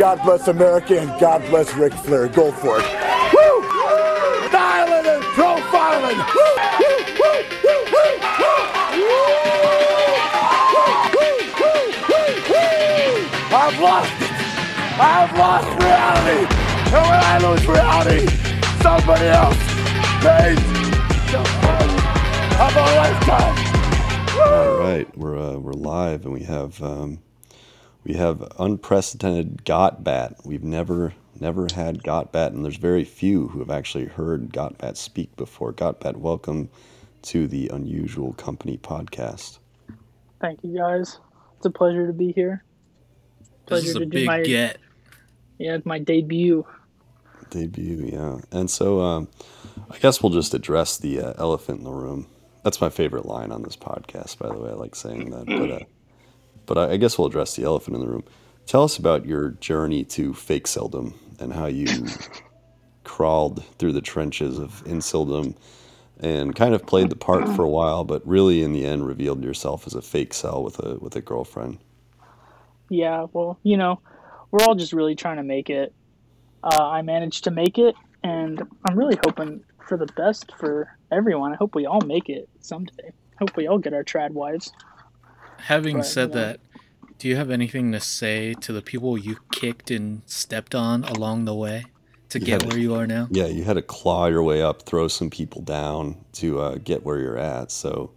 God bless America and God bless Ric Flair. Go for it. Woo! Styling and profiling. Woo! I've lost it. I've lost reality. And when I lose reality, somebody else pays of a lifetime. All right, we're uh, we're live, and we have um, we have unprecedented Gotbat. We've never never had Gotbat, and there's very few who have actually heard Gotbat speak before. Gotbat, welcome to the Unusual Company podcast. Thank you guys. It's a pleasure to be here. This is Pleasure a to do big my get. yeah my debut. Debut, yeah. And so um, I guess we'll just address the uh, elephant in the room. That's my favorite line on this podcast, by the way. I like saying that, but uh, but I, I guess we'll address the elephant in the room. Tell us about your journey to fake seldom and how you crawled through the trenches of inceldom and kind of played the part for a while, but really in the end revealed yourself as a fake cell with a with a girlfriend. Yeah, well, you know, we're all just really trying to make it. Uh, I managed to make it, and I'm really hoping for the best for everyone. I hope we all make it someday. Hope we all get our trad wives. Having But, said you know. that, do you have anything to say to the people you kicked and stepped on along the way to get Yeah. where you are now? Yeah, you had to claw your way up, throw some people down to uh, get where you're at. So,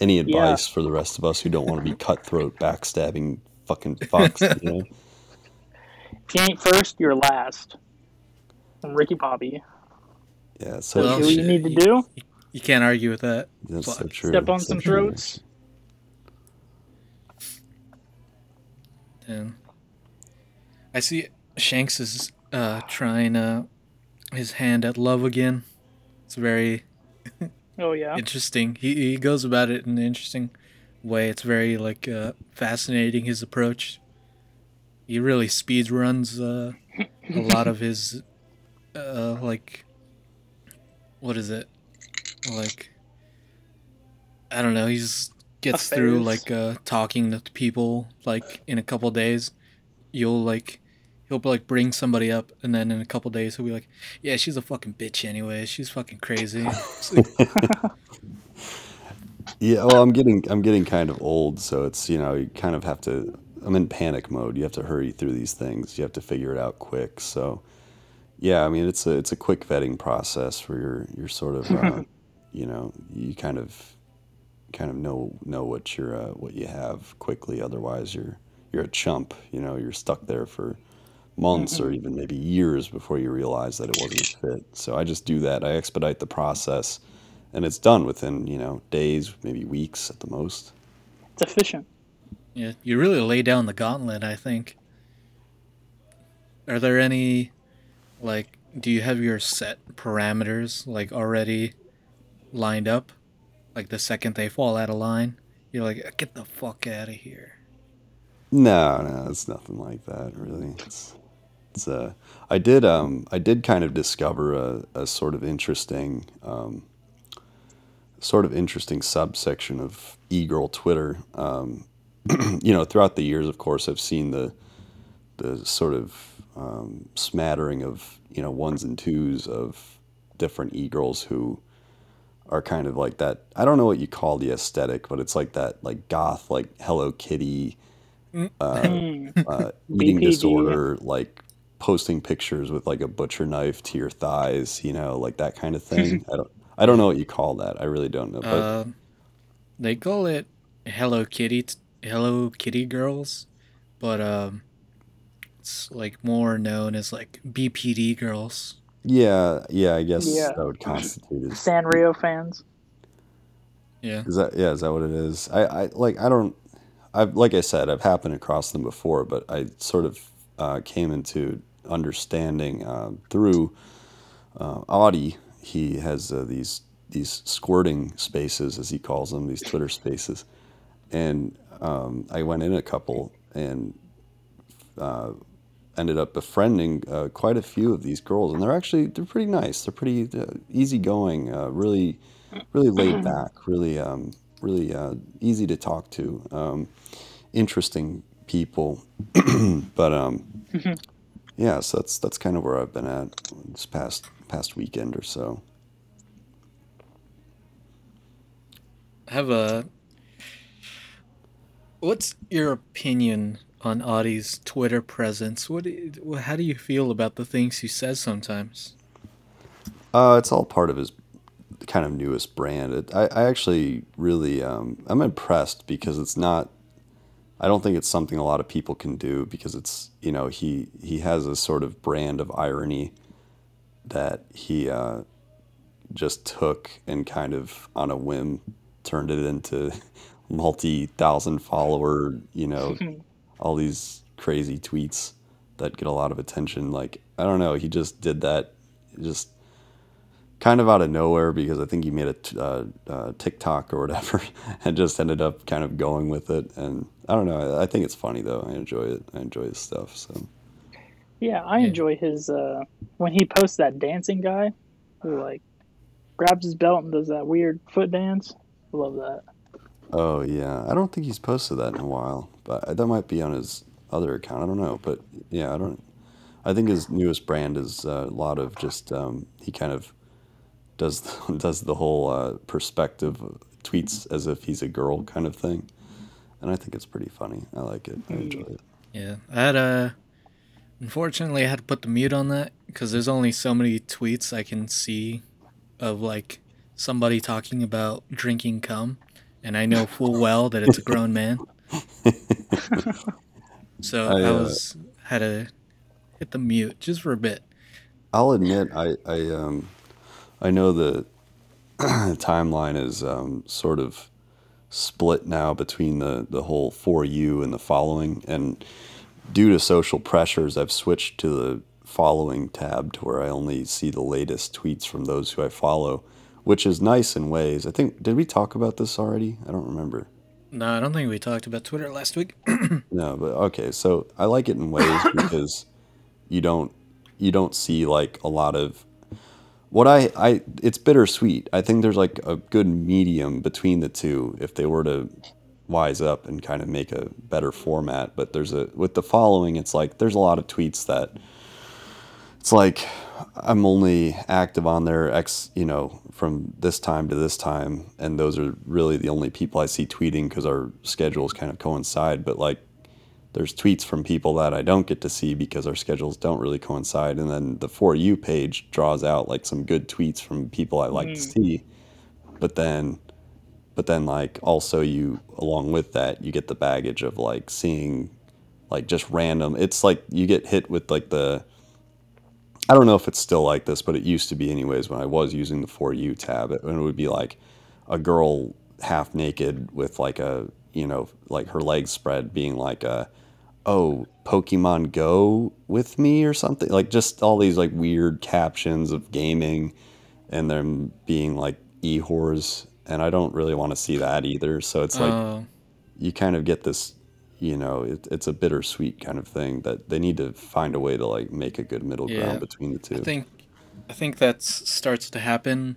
any advice for the rest of us who don't want to be cutthroat, backstabbing fucking fucks? You know? If you ain't first, you're last. From Ricky Bobby. Yeah, so Well, Do what you need to do. You can't argue with that. that's so true. Step on so some true. throats. And I see Shanks is uh, trying uh, his hand at love again. It's very Oh yeah. interesting. He he goes about it in an interesting way. It's very like uh, fascinating his approach. He really speed runs uh, a lot of his uh, like what is it like I don't know. He's gets through like uh, talking to people like in a couple days. You'll like he'll like bring somebody up and then in a couple days he'll be like yeah she's a fucking bitch anyway she's fucking crazy Yeah, well, I'm getting I'm getting kind of old, so it's you know you kind of have to. I'm in panic mode. You have to hurry through these things. You have to figure it out quick. So, yeah, I mean it's a it's a quick vetting process where you're you're sort of uh, you know you kind of kind of know know what you're uh, what you have quickly. Otherwise, you're you're a chump. You know, you're stuck there for months or even maybe years before you realize that it wasn't a fit. So I just do that. I expedite the process, and it's done within you know days, maybe weeks at the most. It's efficient. Yeah, you really lay down the gauntlet, I think. Are there any like do you have your set parameters like already lined up? Like the second they fall out of line, you're like, get the fuck out of here. No, no, it's nothing like that really. It's it's uh I did um I did kind of discover a, a sort of interesting um sort of interesting subsection of e-girl Twitter. Um you know, throughout the years of course I've seen the the sort of um, smattering of, you know, ones and twos of different e-girls who are kind of like that I don't know what you call the aesthetic, but it's like that like goth like Hello Kitty uh, Mm. uh, eating disorder, like posting pictures with like a butcher knife to your thighs, you know, like that kind of thing. I don't, I don't know what you call that. I really don't know. But Uh, they call it Hello Kitty Hello Kitty girls, but um it's like more known as like BPD girls. Yeah, yeah, I guess Yeah. that would constitute as Sanrio fans. Yeah. Is that yeah? Is that what it is? I, I like I don't. I've like I said, I've happened across them before, but I sort of uh, came into understanding uh, through uh, Audie. He has uh, these these squirting spaces, as he calls them, these Twitter spaces, and um, I went in a couple and uh, ended up befriending uh, quite a few of these girls, and they're actually they're pretty nice. They're pretty uh, easygoing, uh, really really laid back, really um, really uh, easy to talk to, um, interesting people. but um, yeah, so that's that's kind of where I've been at this past past weekend or so. have a what's your opinion on Audie's Twitter presence? What do you- how do you feel about the things he says sometimes? Uh, it's all part of his kind of newest brand. It, I, I actually really, um, I'm impressed because it's not. I don't think it's something a lot of people can do because it's you know he he has a sort of brand of irony that he uh, just took and kind of on a whim turned it into multi thousand follower you know all these crazy tweets that get a lot of attention. Like I don't know, he just did that just kind of out of nowhere because I think he made a t- uh, uh, TikTok or whatever and just ended up kind of going with it. And I don't know, I think it's funny though. I enjoy it. I enjoy his stuff. So Yeah, I enjoy his uh when he posts that dancing guy who like grabs his belt and does that weird foot dance. I love that. Oh yeah, I don't think he's posted that in a while, but that might be on his other account. I don't know, but yeah, I don't. I think his newest brand is uh, a lot of just um, he kind of does does the whole uh, perspective tweets as if he's a girl kind of thing, and I think it's pretty funny. I like it. I enjoy it. Yeah, I had a. Unfortunately, I had to put the mute on that because there's only so many tweets I can see of like somebody talking about drinking cum, and I know full well that it's a grown man. So I, I, uh, was had to hit the mute just for a bit. I'll admit, I I um, I know the timeline is um, sort of split now between the the whole for you and the following, and due to social pressures, I've switched to the following tab to where I only see the latest tweets from those who I follow, which is nice in ways. I think did we talk about this already? I don't remember. No, I don't think we talked about Twitter last week. No, but okay. So I like it in ways because you don't you don't see like a lot of what I I it's bittersweet. I think there's like a good medium between the two if they were to wise up and kind of make a better format. But there's a with the following, it's like there's a lot of tweets that it's like I'm only active on there X, you know, from this time to this time, and those are really the only people I see tweeting because our schedules kind of coincide. But like, there's tweets from people that I don't get to see because our schedules don't really coincide, and then the for you page draws out like some good tweets from people I like to mm-hmm. see, but then. But then, like, also you, along with that, you get the baggage of like seeing, like, just random. It's like you get hit with like the, I don't know if it's still like this, but it used to be anyways when I was using the For You tab. It, it would be like a girl half naked with like a, you know, like her legs spread being like a, oh, Pokemon Go with me or something. Like just all these like weird captions of gaming and them being like e whores. And I don't really want to see that either. So it's like, Oh, you kind of get this you know it, it's a bittersweet kind of thing that they need to find a way to like make a good middle Yeah. ground between the two I think I think that starts to happen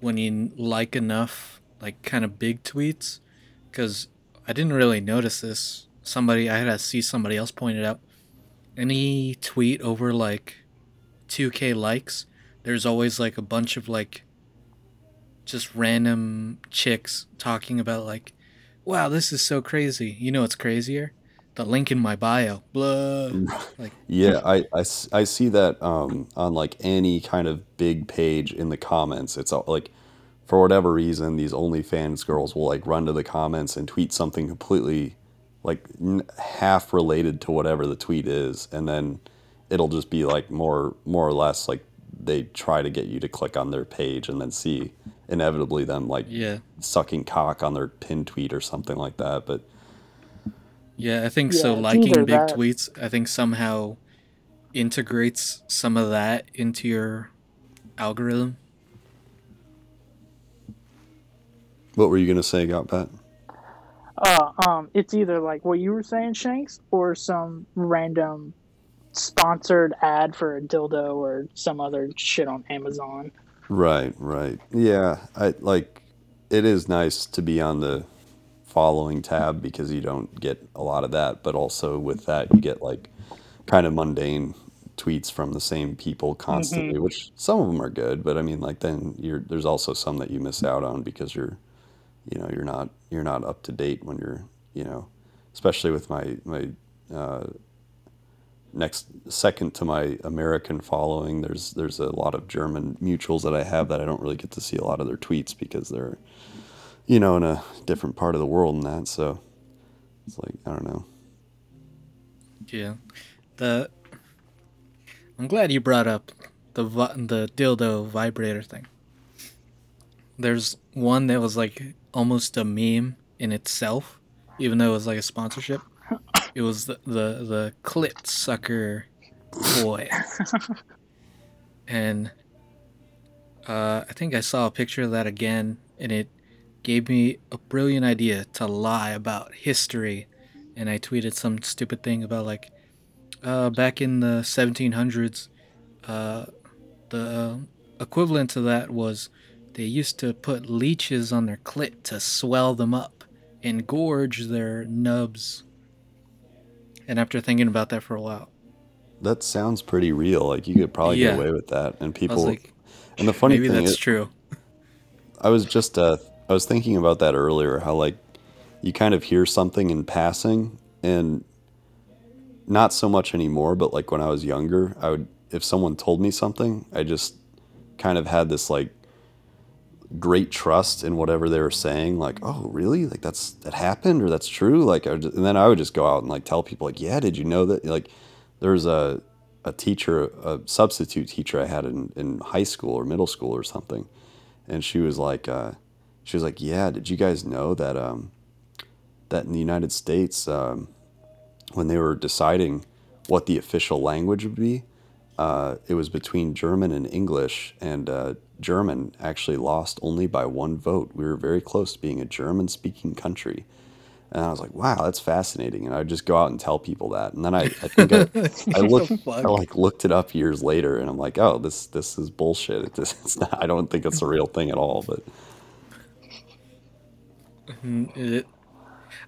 when you like enough like kind of big tweets cuz I didn't really notice this. Somebody I had to see somebody else point it out. Any tweet over like 2k likes, there's always like a bunch of like just random chicks talking about like wow, this is so crazy. You know what's crazier? The link in my bio. Blah. Like yeah I see that um, on like any kind of big page in the comments it's all, like for whatever reason these OnlyFans girls will like run to the comments and tweet something completely like n- half related to whatever the tweet is and then it'll just be like more more or less like they try to get you to click on their page and then see inevitably them like yeah. sucking cock on their pin tweet or something like that. But Yeah, I think Yeah, so. Liking big that- tweets, I think somehow integrates some of that into your algorithm. what were you gonna say, Gotbat? Uh, um, it's either like what you were saying, Shanks, or some random sponsored ad for a dildo or some other shit on Amazon. Right, right. Yeah, I like. It is nice to be on the following tab because you don't get a lot of that, but also with that you get like kind of mundane tweets from the same people constantly, which some of them are good, but I mean, like then you're there's also some that you miss out on because you're, you know, you're not you're not up to date when you're, you know, especially with my my uh, next second to my American following. There's there's a lot of German mutuals that I have that I don't really get to see a lot of their tweets because they're, you know, in a different part of the world and that. So it's like I don't know. Yeah, the I'm glad you brought up the the dildo vibrator thing. There's one that was like almost a meme in itself, even though it was like a sponsorship. It was the the, the clit sucker boy, and uh, I think I saw a picture of that again, and it gave me a brilliant idea to lie about history. And I tweeted some stupid thing about like uh, back in the 1700s, uh, the equivalent to that was they used to put leeches on their clit to swell them up and gorge their nubs. And after thinking about that for a while, That sounds pretty real. Like you could probably get away with that, and I was people. like, and the funny maybe thing that's is, true. I was just uh, I was thinking about that earlier. How like you kind of hear something in passing, and not so much anymore. But like when I was younger, I would if someone told me something, I just kind of had this like great trust in whatever they were saying. Like, oh, really? Like that's that happened or that's true? Like, just, and then I would just go out and like tell people like, yeah, did you know that? Like, there was a a teacher, a substitute teacher I had in, in high school or middle school or something, and she was like, uh, she was like, yeah, did you guys know that um, that in the United States, um, when they were deciding what the official language would be, uh, it was between German and English, and uh, German actually lost only by one vote. We were very close to being a German-speaking country, and I was like, "Wow, that's fascinating." And I'd just go out and tell people that, and then I, I think I, I looked, I like looked it up years later, and I'm like, "Oh, this this is bullshit. It just, it's not. I don't think it's a real thing at all." But mm-hmm. It,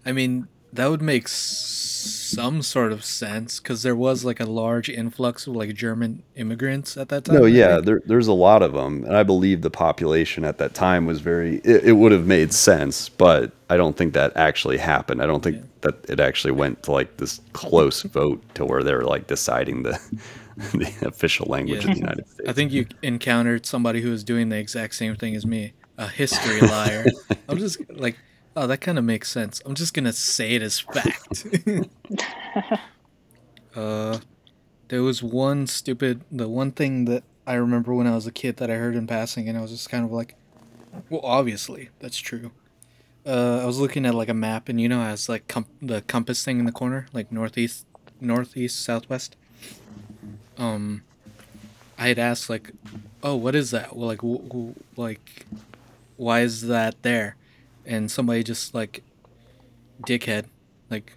I mean, that would make some sort of sense because there was like a large influx of like German immigrants at that time. no, yeah, there, there's a lot of them, and I believe the population at that time was very. It, it would have made sense, but I don't think that actually happened. I don't think that it actually went to like this close vote to where they were like deciding the the official language Yeah. of the United States. I think you encountered somebody who was doing the exact same thing as me, a history liar. I'm just like, oh, that kind of makes sense. I'm just gonna say it as fact. uh, there was one stupid, the one thing that I remember when I was a kid that I heard in passing, and I was just kind of like, well, obviously that's true. Uh, I was looking at like a map, and you know, it has like com- the compass thing in the corner, like northeast, northeast, southwest. Um, I had asked like, "Oh, what is that? Well, like, w- w- like, why is that there?" And somebody just like, dickhead, like,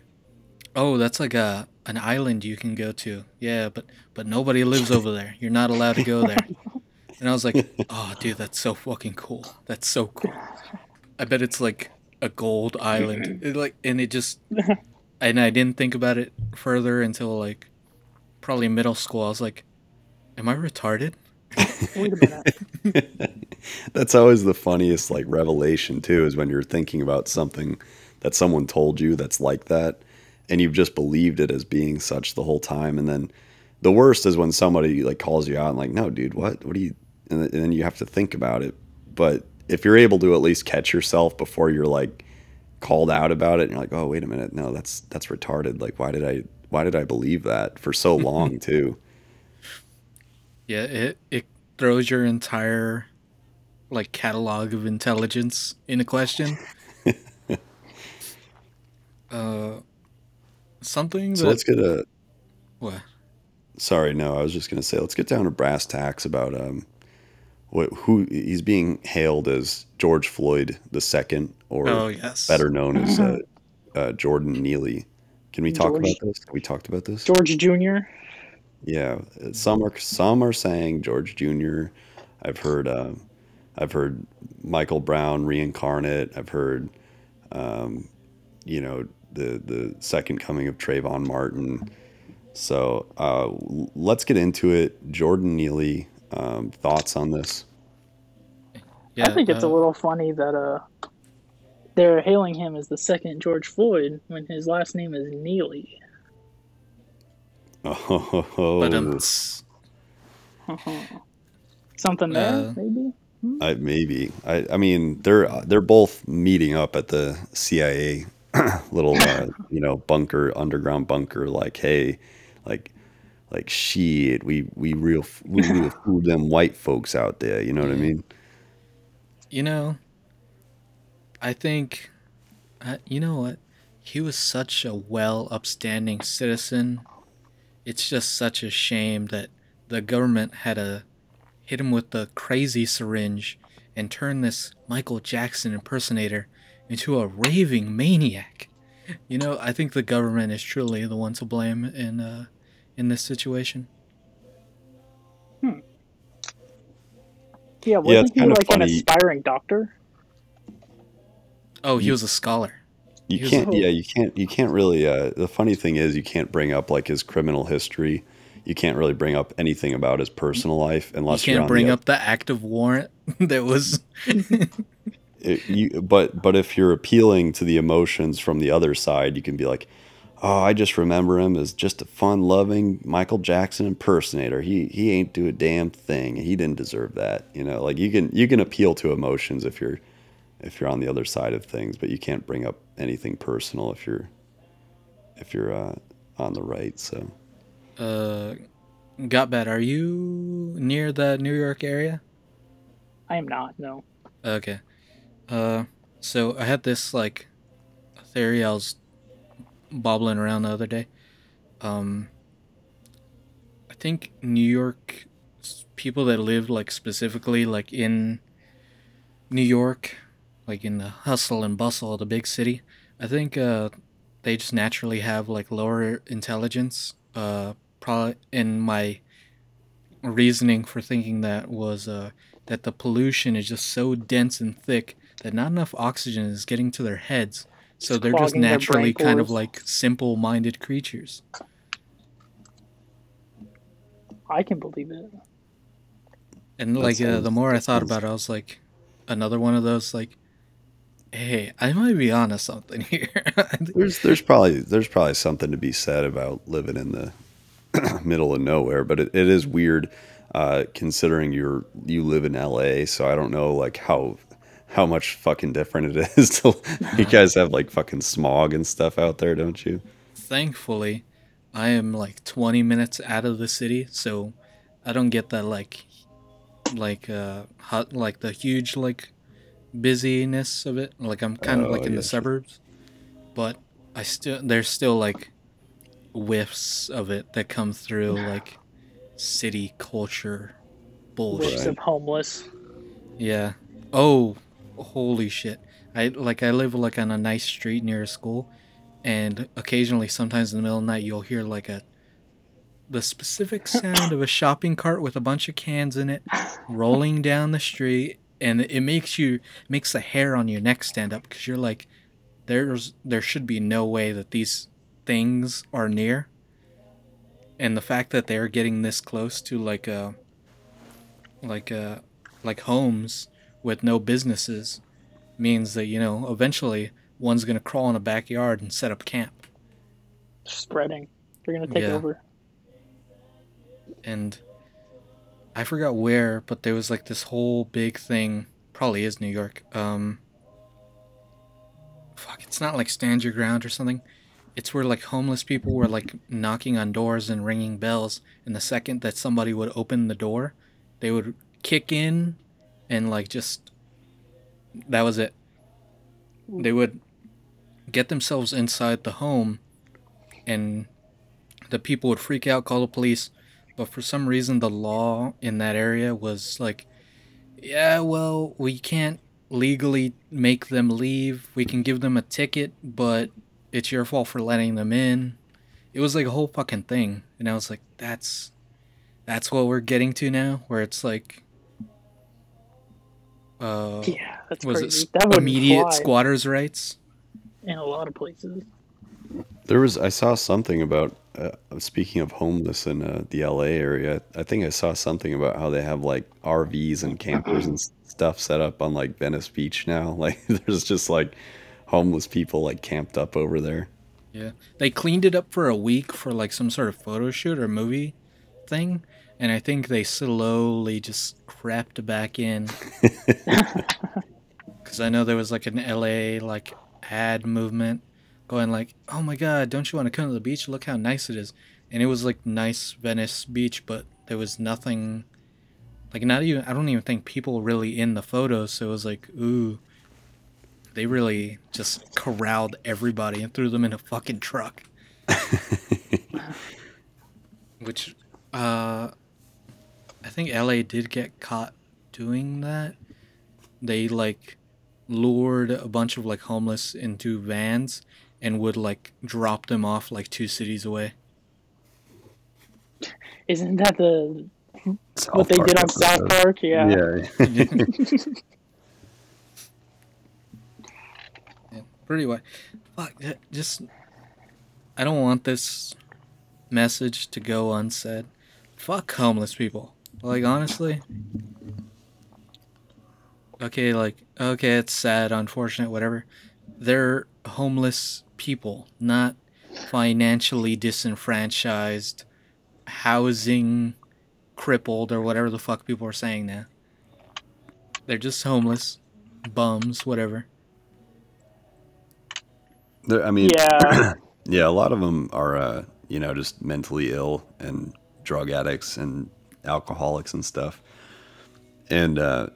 "Oh, that's like a an island you can go to." Yeah, but but nobody lives over there. You're not allowed to go there. And I was like, "Oh, dude, that's so fucking cool. That's so cool." I bet it's like a gold island. It, like, and it just, and I didn't think about it further until like probably middle school. I was like, "Am I retarded?" Wait a minute. That's always the funniest like revelation too, is when you're thinking about something that someone told you that's like that, and you've just believed it as being such the whole time, and then the worst is when somebody like calls you out and like, no, dude, what, what do you, and then- and then you have to think about it. But if you're able to at least catch yourself before you're like called out about it, and you're like, oh, wait a minute, no, that's that's retarded. Like, why did I, why did I believe that for so long too? Yeah, it it throws your entire like catalog of intelligence in a question. uh, something So that let's get a what? Sorry, no, I was just gonna say let's get down to brass tacks about um what who he's being hailed as George Floyd the second, or Oh yes, better known as uh, uh, Jordan Neely. Can we talk George- about this? Have we talked about this? George Jr. Yeah, some are some are saying George Jr. I've heard uh, I've heard Michael Brown reincarnate. I've heard um, you know the the second coming of Trayvon Martin. So uh, let's get into it. Jordan Neely, um, thoughts on this? I think it's a uh, little funny that uh they're hailing him as the second George Floyd when his last name is Neely. Oh, But um, Something there, Uh, maybe. I, maybe. I, I mean, they're they're both meeting up at the CIA little uh, you know bunker, underground bunker. Like, hey, like, like shit. We we real we real fooled them white folks out there. You know what I mean? you know, I think, uh, you know what? He was such a well upstanding citizen. It's just such a shame that the government had to hit him with the crazy syringe and turn this Michael Jackson impersonator into a raving maniac. You know, I think the government is truly the one to blame in uh, in this situation. Hmm. Yeah, wasn't it's he kinda like an aspiring doctor? Oh, he was a scholar. You He can't. Yeah, you can't. You can't really. Uh, the funny thing is, you can't bring up like his criminal history. You can't really bring up anything about his personal life unless you're can't bring the, up the active warrant that was it, you, but but if you're appealing to the emotions from the other side, you can be like, "Oh, I just remember him as just a fun-loving Michael Jackson impersonator. He he ain't do a damn thing. He didn't deserve that." You know, like you can you can appeal to emotions if you're if you're on the other side of things, but you can't bring up anything personal if you're if you're uh, on the right. So Uh, Gotbat. Are you near the New York area? I am not. No. Okay. Uh, so I had this like theory I was bobbling around the other day. Um, I think New York people that live like specifically like in New York, like in the hustle and bustle of the big city, I think uh, they just naturally have like lower intelligence. Uh, probably in my reasoning for thinking that was uh, that the pollution is just so dense and thick that not enough oxygen is getting to their heads. So It's they're just naturally brain kind of like simple minded creatures. I can believe it. And That like uh, the more I thought about it, I was like, another one of those like, hey, I might be onto something here. there's there's probably there's probably something to be said about living in the middle of nowhere, but it, it is weird uh, considering you're you live in LA, so I don't know like how how much fucking different it is to you guys have like fucking smog and stuff out there, don't you? Thankfully, I am like 20 minutes out of the city, so I don't get that like, like uh, hot like the huge like busyness of it. Like I'm kind of Oh, like in yeah, the suburbs, but I still there's still like whiffs of it that come through like city culture bullshit. Whiffs of homeless. Yeah. Oh, holy shit. I like I live like on a nice street near a school and occasionally sometimes in the middle of the night you'll hear like a the specific sound of a shopping cart with a bunch of cans in it rolling down the street and it makes you makes the hair on your neck stand up cuz you're like there's there should be no way that these things are near and the fact that they're getting this close to like a like uh like homes with no businesses means that you know eventually one's gonna crawl in a backyard and set up camp Spreading. They're gonna take Yeah. over. and i forgot where but there was like this whole big thing. Probably is new york. Um fuck it's not like stand your ground or something. It's where like homeless people were like knocking on doors and ringing bells and the second that somebody would open the door they would kick in and like just that was it. They would get themselves inside the home and the people would freak out call the police but for some reason the law in that area was like yeah well we can't legally make them leave. We can give them a ticket but it's your fault for letting them in. It was like a whole fucking thing and i was like that's that's what we're getting to now? Where it's like uh Yeah, that's was crazy. it that immediate fly. squatters rights? In a lot of places. There was I saw something about uh, speaking of homeless in uh, the LA area. I think I saw something about how they have like RVs and campers and stuff set up on like Venice Beach now. Like there's just like homeless people like camped up over there. Yeah. They cleaned it up for a week for like some sort of photo shoot or movie thing. And I think they slowly just crept back in. Because I know there was like an LA like ad movement going like, oh my God, don't you want to come to the beach? Look how nice it is. And it was like nice Venice beach, but there was nothing like not even I don't even think people really in the photos. So it was like, ooh, they really just corralled everybody and threw them in a fucking truck. Which, uh, I think LA did get caught doing that. They like lured a bunch of like homeless into vans and would like drop them off like two cities away. Isn't that the South what they Park did on South. Park? Yeah. Yeah. Yeah, pretty wide. Fuck, that- just I don't want this message to go unsaid. Fuck homeless people. Like honestly. Okay, like okay, it's sad, unfortunate, whatever. They're homeless people, not financially disenfranchised, housing crippled or whatever the fuck people are saying now. They're just homeless, bums, whatever. There- I mean, Yeah. Yeah, a lot of them are, uh, you know, just mentally ill and drug addicts and alcoholics and stuff. And uh,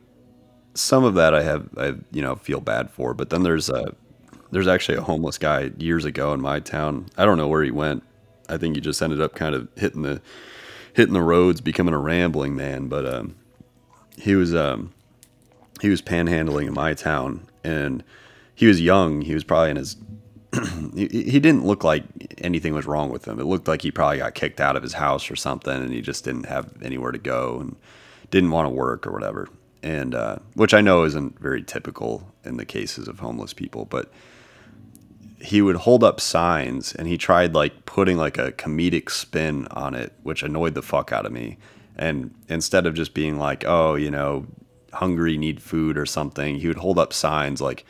some of that I have, I you know, feel bad for. But then there's a, there's actually a homeless guy years ago in my town. I don't know where he went. I think he just ended up kind of hitting the, hitting the roads, becoming a rambling man. But um, he was, um, he was panhandling in my town, and he was young. He was probably in his he, didn't look like anything was wrong with him. It looked like he probably got kicked out of his house or something, and he just didn't have anywhere to go and didn't want to work or whatever. And uh, which I know isn't very typical in the cases of homeless people, but he would hold up signs and he tried like putting like a comedic spin on it, which annoyed the fuck out of me. And instead of just being like, oh, you know, hungry, need food or something, he would hold up signs like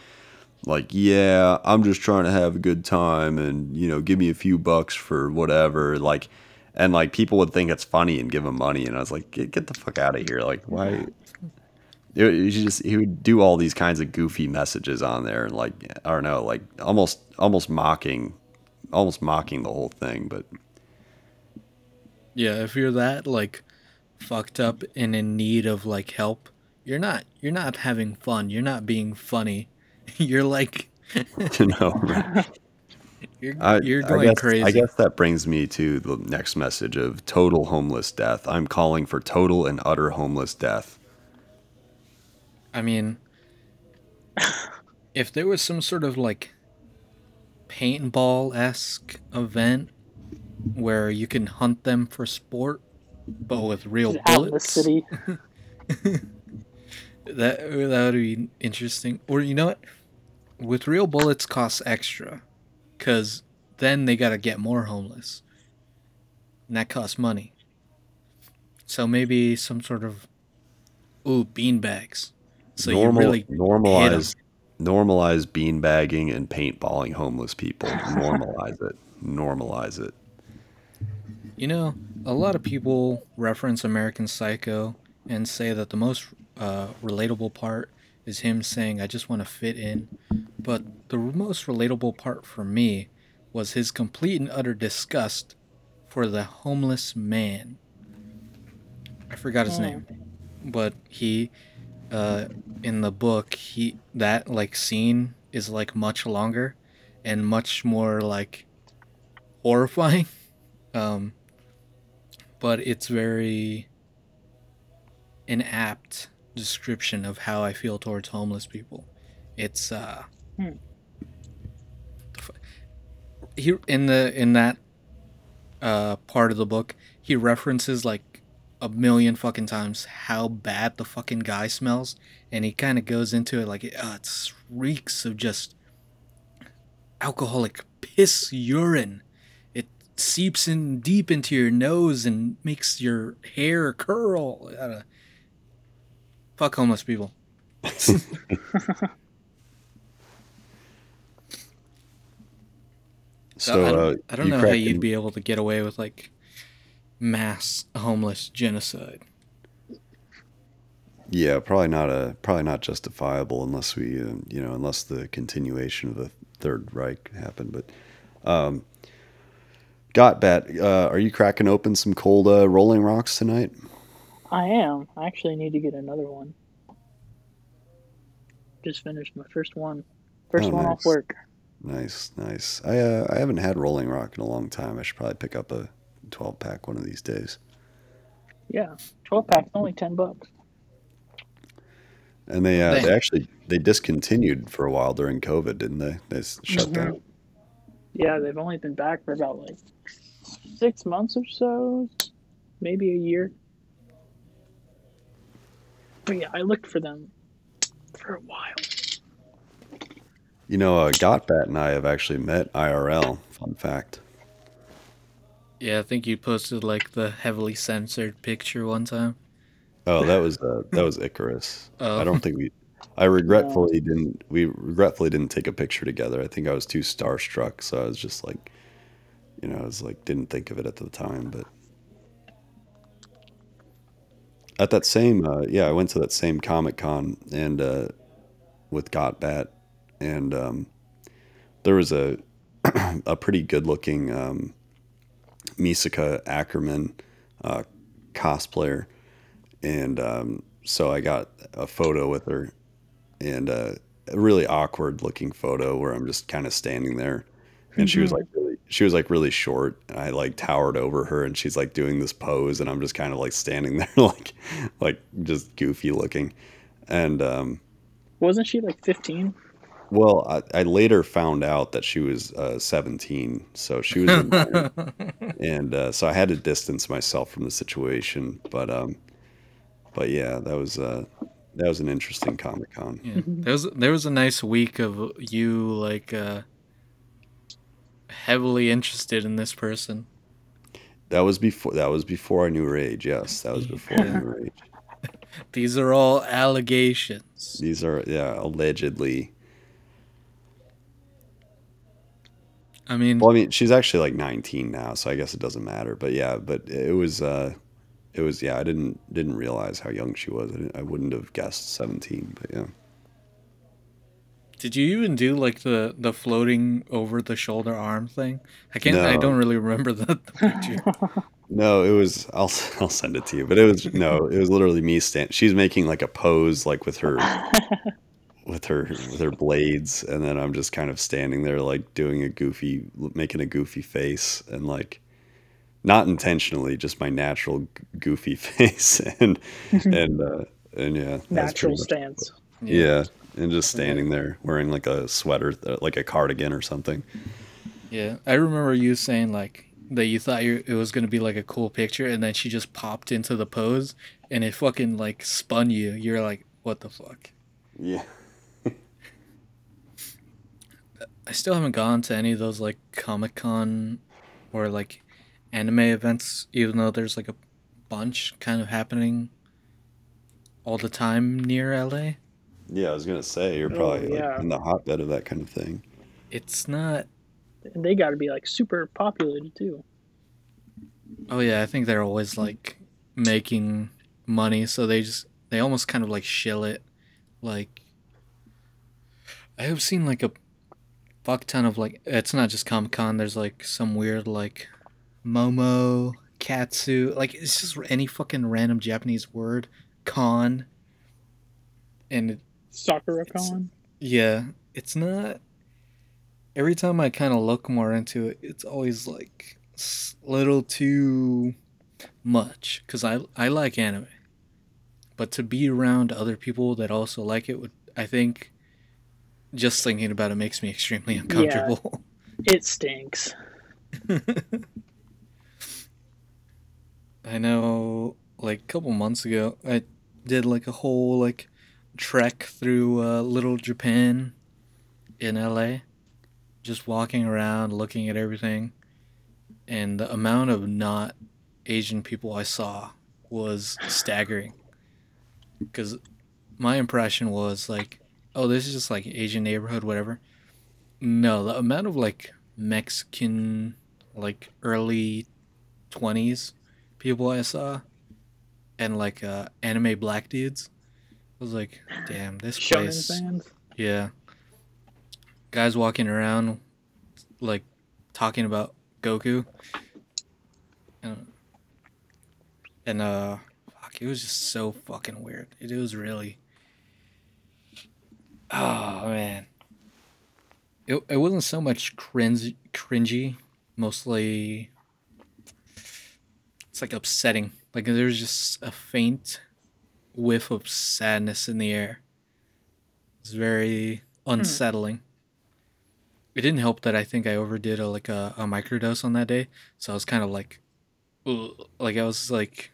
like yeah i'm just trying to have a good time and you know give me a few bucks for whatever like and like people would think it's funny and give him money and i was like get, get the fuck out of here like why it, it just he would do all these kinds of goofy messages on there and like i don't know like almost almost mocking almost mocking the whole thing but Yeah, if you're that like fucked up and in need of like help, you're not you're not having fun. You're not being funny. You're like you know you're I, you're I going guess, crazy. I guess that brings me to the next message of total homeless death. I'm calling for total and utter homeless death. I mean, if there was some sort of like paintball esque event where you can hunt them for sport, but with real Just out in the bullets, city. that that would be interesting. Or you know what? With real bullets costs extra, cause then they gotta get more homeless, and that costs money. So maybe some sort of ooh bean bags. So Normal, you really normalize normalize beanbagging and paintballing homeless people. normalize it. Normalize it. You know, a lot of people reference American Psycho and say that the most uh, relatable part is him saying, I just want to fit in. But the most relatable part for me was his complete and utter disgust for the homeless man. I forgot his Hmm. name. But he, uh, in the book, he that like scene is like much longer and much more like horrifying. Um, but it's very an apt description of how I feel towards homeless people. It's uh Hmm. f- he in the in that uh part of the book he references like a million fucking times how bad the fucking guy smells and he kind of goes into it like uh, it reeks of just alcoholic piss urine. It seeps in deep into your nose and makes your hair curl. Uh, fuck homeless people. So I don't, uh, I don't know how you'd be able to get away with like mass homeless genocide. Yeah, probably not a probably not justifiable unless we uh, you know unless the continuation of the Third Reich happened. But um, Gotbat, uh, are you cracking open some cold uh, Rolling Rocks tonight? I am. I actually need to get another one. Just finished my first one. First Oh, one off work. Nice, nice. I uh, I haven't had Rolling Rock in a long time. I should probably pick up a twelve pack one of these days. Yeah, twelve pack's only ten bucks. And they uh, they actually they discontinued for a while during COVID, didn't they? They s- shut Mhm. down. Yeah, they've only been back for about like six months or so, maybe a year. But yeah, I looked for them for a while. You know, uh, Gotbat and I have actually met IRL. Fun fact. Yeah, I think you posted like the heavily censored picture one time. Oh, that was uh, that was Icarus. Oh. I don't think we. I regretfully didn't. We regretfully didn't take a picture together. I think I was too starstruck, so I was just like, you know, I was like didn't think of it at the time. But at that same, uh, yeah, I went to that same Comic Con and uh, with Gotbat, and um, there was a a pretty good looking um, Mikasa Ackerman uh, cosplayer. And um, so I got a photo with her, and uh, a really awkward looking photo where I'm just kind of standing there, and she was like really, she was like really short, and I like towered over her, and she's like doing this pose, and I'm just kind of like standing there, like, like just goofy looking, and um, Wasn't she like fifteen? Well, I, I later found out that she was uh, 17, so she was a and uh, so I had to distance myself from the situation. But um, but yeah, that was uh, that was an interesting Comic Con. Yeah. There was there was a nice week of you like uh heavily interested in this person. That was before that was before I knew Rage. Yes, that was before I knew Rage. These are all allegations. These are yeah, allegedly. I mean, Well, I mean, she's actually like 19 now, so I guess it doesn't matter. But yeah, but it was uh, it was yeah, I didn't didn't realize how young she was. I, didn't, I wouldn't have guessed 17, but yeah. did you even do like the the floating over the shoulder arm thing? I can't. I don't really remember the, the picture. No, it was. I'll I'll send it to you. But it was no. It was literally me stand. She's making like a pose, like with her, with her with her blades, and then I'm just kind of standing there, like doing a goofy, making a goofy face, and like, not intentionally, just my natural goofy face, and and uh, and yeah, Natural pretty much- stance. Yeah, and just standing there wearing like a sweater, uh, like a cardigan or something. Yeah, I remember you saying like that you thought it was gonna be like a cool picture, and then she just popped into the pose, and it fucking like spun you. You're like, what the fuck? Yeah. I still haven't gone to any of those like Comic Con or like anime events, even though there's like a bunch kind of happening all the time near LA. Yeah, I was gonna say you're Oh, probably like, in the hotbed of that kind of thing. It's not. And they got to be like super populated too. Oh yeah, I think they're always like making money, so they just they almost kind of like shill it. Like I have seen like a fuck ton of like it's not just Comic Con. There's like some weird like Momo, Katsu, like it's just any fucking random Japanese word con. And it, Sakura Con. yeah, it's not. Every time I kind of look more into it, it's always like little too much because I I like anime, but to be around other people that also like it would I think just thinking about it makes me extremely uncomfortable. It stinks. I know, like a couple months ago, I did like a whole like trek through uh, Little Japan in LA. just walking around, looking at everything, and the amount of not Asian people I saw was staggering. Because my impression was like, oh, this is just like Asian neighborhood, whatever. No, the amount of like Mexican, like early 20s people I saw, and like uh, anime black dudes. I was like, damn, this Shonen place. fans. Yeah. Guys walking around, like, talking about Goku. And, and uh, fuck, it was just so fucking weird. It was really. Oh, man. It, it wasn't so much cringe, cringy, mostly. It's like upsetting. Like, there's just a faint whiff of sadness in the air. It's very hmm. unsettling. It didn't help that I think I overdid a like a, a microdose on that day, so I was kind of like, ugh, like I was like,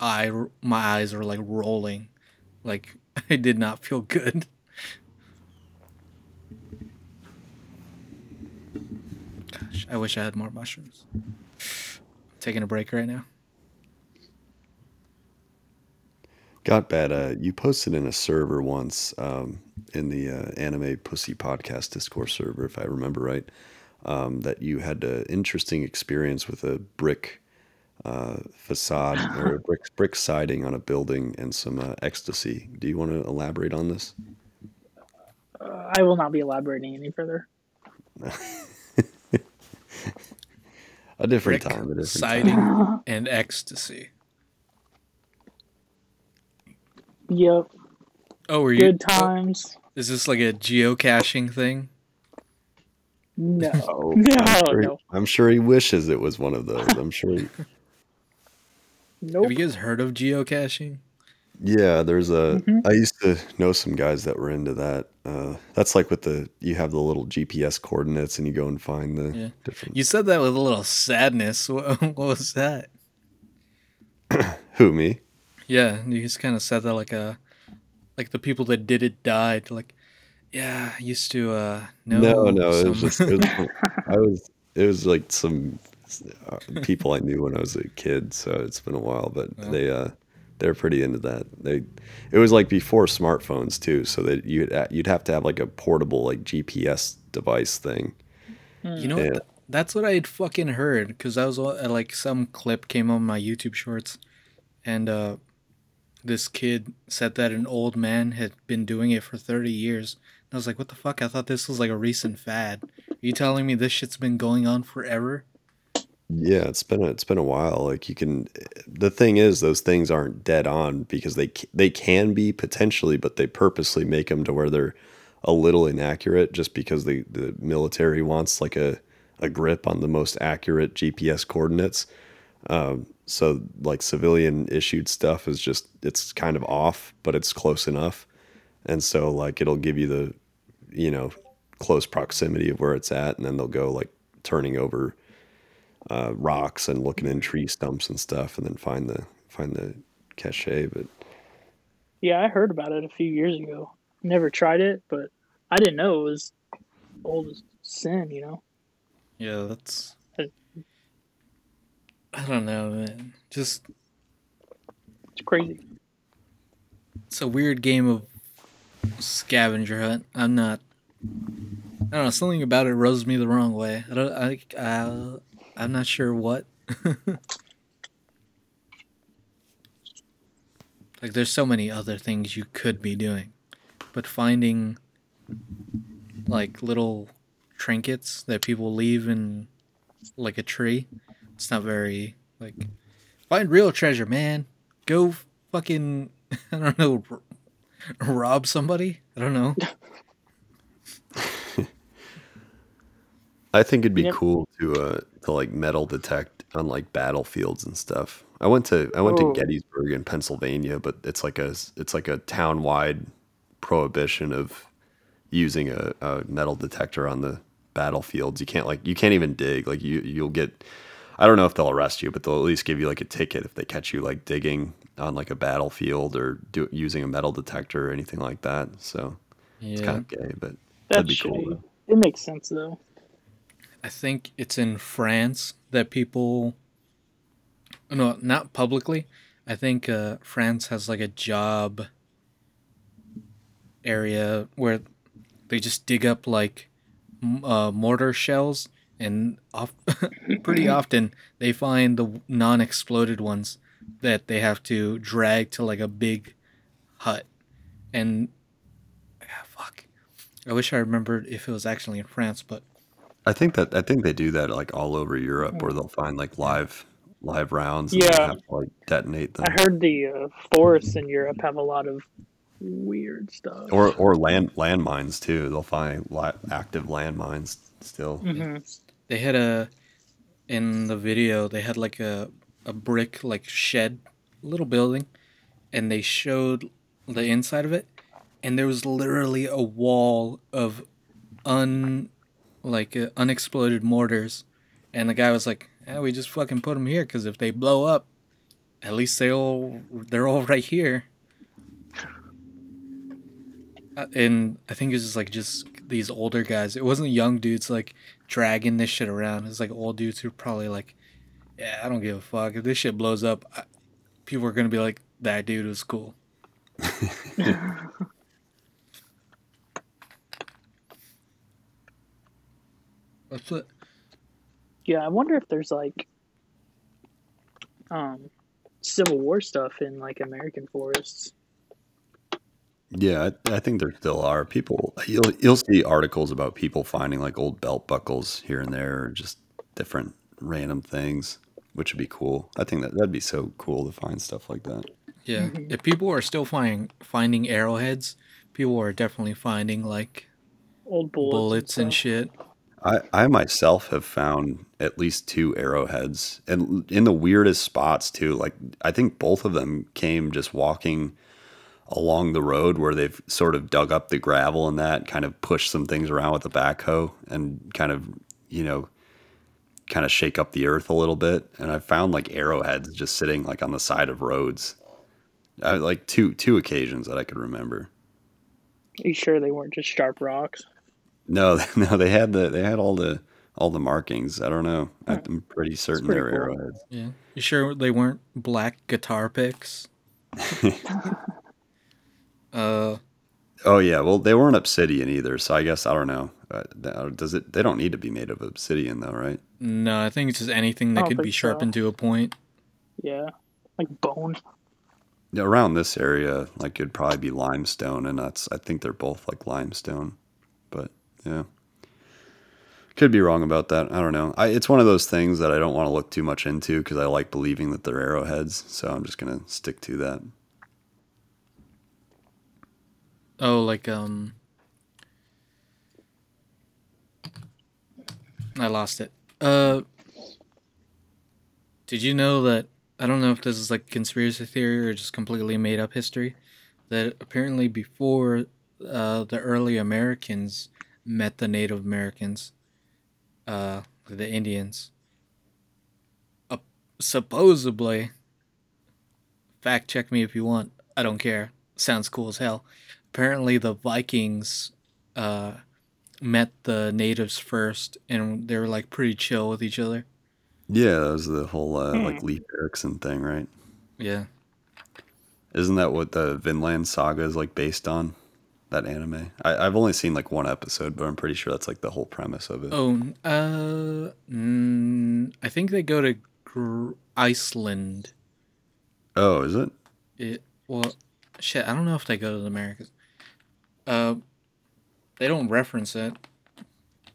I my eyes were like rolling, like I did not feel good. Gosh, I wish I had more mushrooms. taking a break right now. Gotbat. Uh, you posted in a server once um, in the uh, Anime Pussy Podcast Discord server, if I remember right, um, that you had an interesting experience with a brick uh, facade or brick brick siding on a building and some uh, ecstasy. Do you want to elaborate on this? Uh, I will not be elaborating any further. A different Brick time. A different siding time. and ecstasy. Yep. Oh, were you? Good times. Is this like a geocaching thing? No. Oh, No, I'm, sure he, no. I'm sure he wishes it was one of those. I'm sure. He, Nope. Have you guys heard of geocaching? Yeah, there's a. I Mhm. used to know some guys that were into that. Uh, that's like with the you have the little GPS coordinates and you go and find the Yeah. different. You said that with a little sadness. What, what was that? Who me? Yeah, you just kind of said that like a, like the people that did it died. Like, yeah, I used to uh know. No, no, it was just. It was, I was. It was like some uh, people I knew when I was a kid. So it's been a while, but Oh. they uh they're pretty into that. They. It was like before smartphones too, so that you'd you'd have to have like a portable like GPS device thing. You know, Yeah. what? that's what I had fucking heard because I was uh, like some clip came on my YouTube Shorts, and uh, this kid said that an old man had been doing it for thirty years. And I was like, what the fuck? I thought this was like a recent fad. Are you telling me this shit's been going on forever? Yeah, it's been a, it's been a while. Like you can, the thing is, those things aren't dead on because they they can be potentially, but they purposely make them to where they're a little inaccurate, just because the the military wants like a a grip on the most accurate GPS coordinates. Um, so like civilian issued stuff is just it's kind of off, but it's close enough, and so like it'll give you the, you know, close proximity of where it's at, and then they'll go like turning over uh, rocks and looking in tree stumps and stuff, and then find the find the cachet. But Yeah, I heard about it a few years ago. Never tried it, but I didn't know it was old as sin, you know? Yeah, that's. I don't know, man. Just It's crazy. it's a weird game of scavenger hunt. I'm not. I don't know. Something about it rubs me the wrong way. I don't. I. I I'm not sure what. like, there's so many other things you could be doing, but finding like little trinkets that people leave in like a tree, it's not very like. Find real treasure, man. Go fucking. I don't know rob somebody. I don't know. I think it'd be Yep. cool to uh to like metal detect on like battlefields and stuff. I went to I went Oh. to Gettysburg in Pennsylvania, but it's like a it's like a town wide prohibition of using a, a metal detector on the battlefields. You can't like you can't even dig. Like you you'll get I don't know if they'll arrest you, but they'll at least give you like a ticket if they catch you like digging on like a battlefield or do, using a metal detector or anything like that. So it's Yeah. kind of gay, but that'd be cool. though. it makes sense though. I think it's in France that people. No, not publicly. I think uh, France has like a job area where they just dig up like uh, mortar shells, and off- pretty often they find the non-exploded ones that they have to drag to like a big hut, and ah, fuck. I wish I remembered if it was actually in France, but I think that I think they do that like all over Europe, where they'll find like live live rounds. And Yeah. have to, like detonate them, I heard the uh, forests in Europe have a lot of weird stuff. or or land landmines too. They'll find li- active landmines still. hmm They had a in the video they had like a a brick like shed little building and they showed the inside of it and there was literally a wall of un like uh, unexploded mortars and the guy was like yeah, we just fucking put them here cuz if they blow up at least they all they're all right here Uh, and I think it's just like just these older guys. It wasn't young dudes like dragging this shit around. It's like old dudes who probably like, yeah, I don't give a fuck if this shit blows up. I, people are gonna be like, that dude was cool. What's it? Yeah, I wonder if there's like um Civil War stuff in like American forests. Yeah, I, I think there still are people. You'll you'll see articles about people finding like old belt buckles here and there, or just different random things, which would be cool. I think that that'd be so cool to find stuff like that. Yeah, if people are still finding finding arrowheads, people are definitely finding like Old bullets, bullets and stuff. shit. I, I myself have found at least two arrowheads and in the weirdest spots too. Like I think both of them came just walking along the road where they've sort of dug up the gravel and that kind of pushed some things around with the backhoe and kind of, you know, kind of shake up the earth a little bit. And I found like arrowheads just sitting like on the side of roads. I, like two two occasions that I could remember. Are you sure they weren't just sharp rocks? No, no, they had the they had all the all the markings. I don't know. I'm pretty certain pretty they're cool. arrowheads. Yeah, you sure they weren't black guitar picks? uh, Oh yeah, well they weren't obsidian either, so I guess I don't know. Uh, does it? They don't need to be made of obsidian though, right? no, I think it's just anything that I could be think so. sharpened to a point. Yeah, like bone. Yeah, around this area, like it'd probably be limestone, and that's I think they're both like limestone, but yeah, could be wrong about that. I don't know. I, it's one of those things that I don't want to look too much into because I like believing that they're arrowheads, so I'm just gonna stick to that. Oh, like um, I lost it. Uh, did you know that? I don't know if this is like conspiracy theory or just completely made up history. That apparently before uh, the early Americans met the Native Americans, uh, the Indians. Uh, supposedly, fact check me if you want. I don't care. Sounds cool as hell. Apparently, the Vikings uh, met the natives first, and they were like pretty chill with each other. Yeah, that was the whole uh, Hmm. like Leif Erikson thing, right? Yeah. Isn't that what the Vinland Saga is like based on? That anime. I, I've only seen like one episode, but I'm pretty sure that's like the whole premise of it. Oh, uh, mm, I think they go to Gr- Iceland. Oh, is it? It well, shit. I don't know if they go to the Americas. Uh, they don't reference it,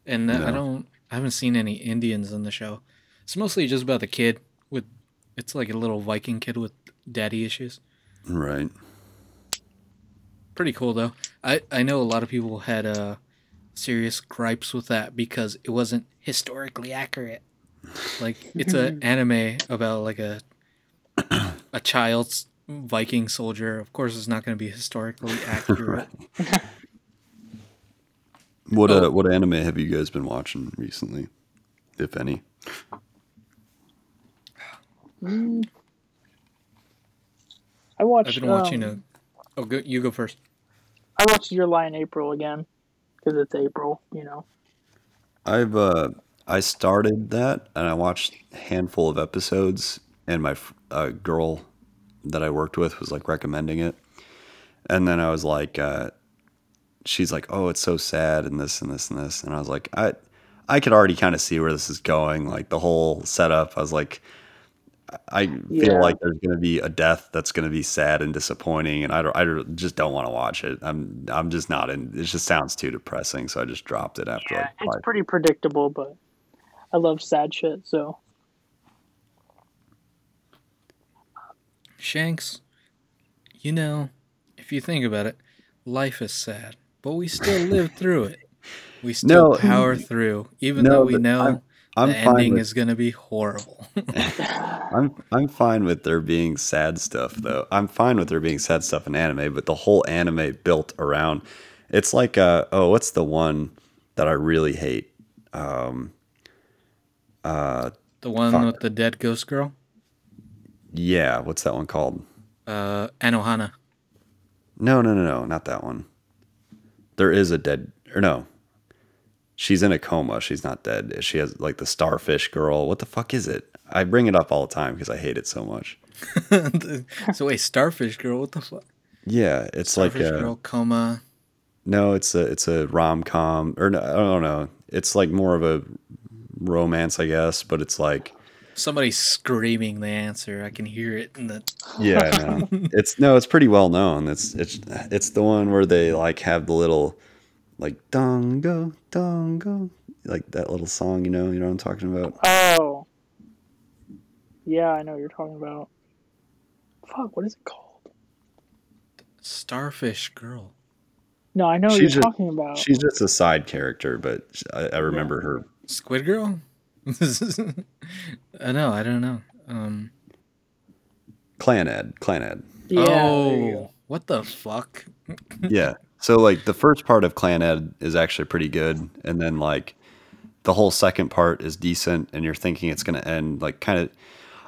and I No. don't. I haven't seen any Indians in the show. It's mostly just about the kid with. It's like a little Viking kid with daddy issues. Right. Pretty cool though. I I know a lot of people had uh serious gripes with that because it wasn't historically accurate. Like it's an anime about like a a child's Viking soldier. Of course, it's not going to be historically accurate. What Oh. uh, what anime have you guys been watching recently, if any? Mm. I watched. I've been watching um, a. Oh, go, you go first. I watched Your Lie in April again because it's April, you know. I've uh, I started that and I watched a handful of episodes, and my uh, girl that I worked with was like recommending it, and then I was like, uh, she's like, "Oh, it's so sad," and this and this and this, and I was like, I I could already kind of see where this is going, like the whole setup. I was like. I feel Yeah. like there's going to be a death that's going to be sad and disappointing, and I don't, I just don't want to watch it. I'm, I'm just not in. It just sounds too depressing, so I just dropped it after Yeah, like it's pretty predictable, but I love sad shit. So Shanks, you know, if you think about it, life is sad, but we still live through it. We still No, power through, even no, though we know I'm- I'm the fine ending with- is going to be horrible. I'm I'm fine with there being sad stuff though. I'm fine with there being sad stuff in anime, but the whole anime built around it's like uh oh, what's the one that I really hate? Um uh the one Fuck. with the dead ghost girl, yeah, what's that one called? uh, Anohana. No, no, no, no, not that one. There is a dead or no. She's in a coma. She's not dead. She has like the starfish girl. What the fuck is it? I bring it up all the time because I hate it so much. so wait, Starfish Girl, what the fuck? Yeah, it's Starfish like uh, Girl, coma. No, it's a it's a rom com or no, I don't know. It's like more of a romance, I guess, but it's like Somebody's screaming the answer. I can hear it in the. yeah, no. it's no, it's pretty well known. It's it's it's the one where they like have the little like dongo dongo like that little song. You know, you know what I'm talking about. oh, yeah, I know what you're talking about. Fuck, what is it called? Starfish Girl. No, I know what She's you're just- talking about. She's just a side character, but I, I remember her. Squid Girl? I know, I don't know. Um, Clannad, Clan Ed. yeah. oh, what the fuck? yeah. So like the first part of Clannad is actually pretty good, and then like the whole second part is decent, and you're thinking it's gonna end like kind of.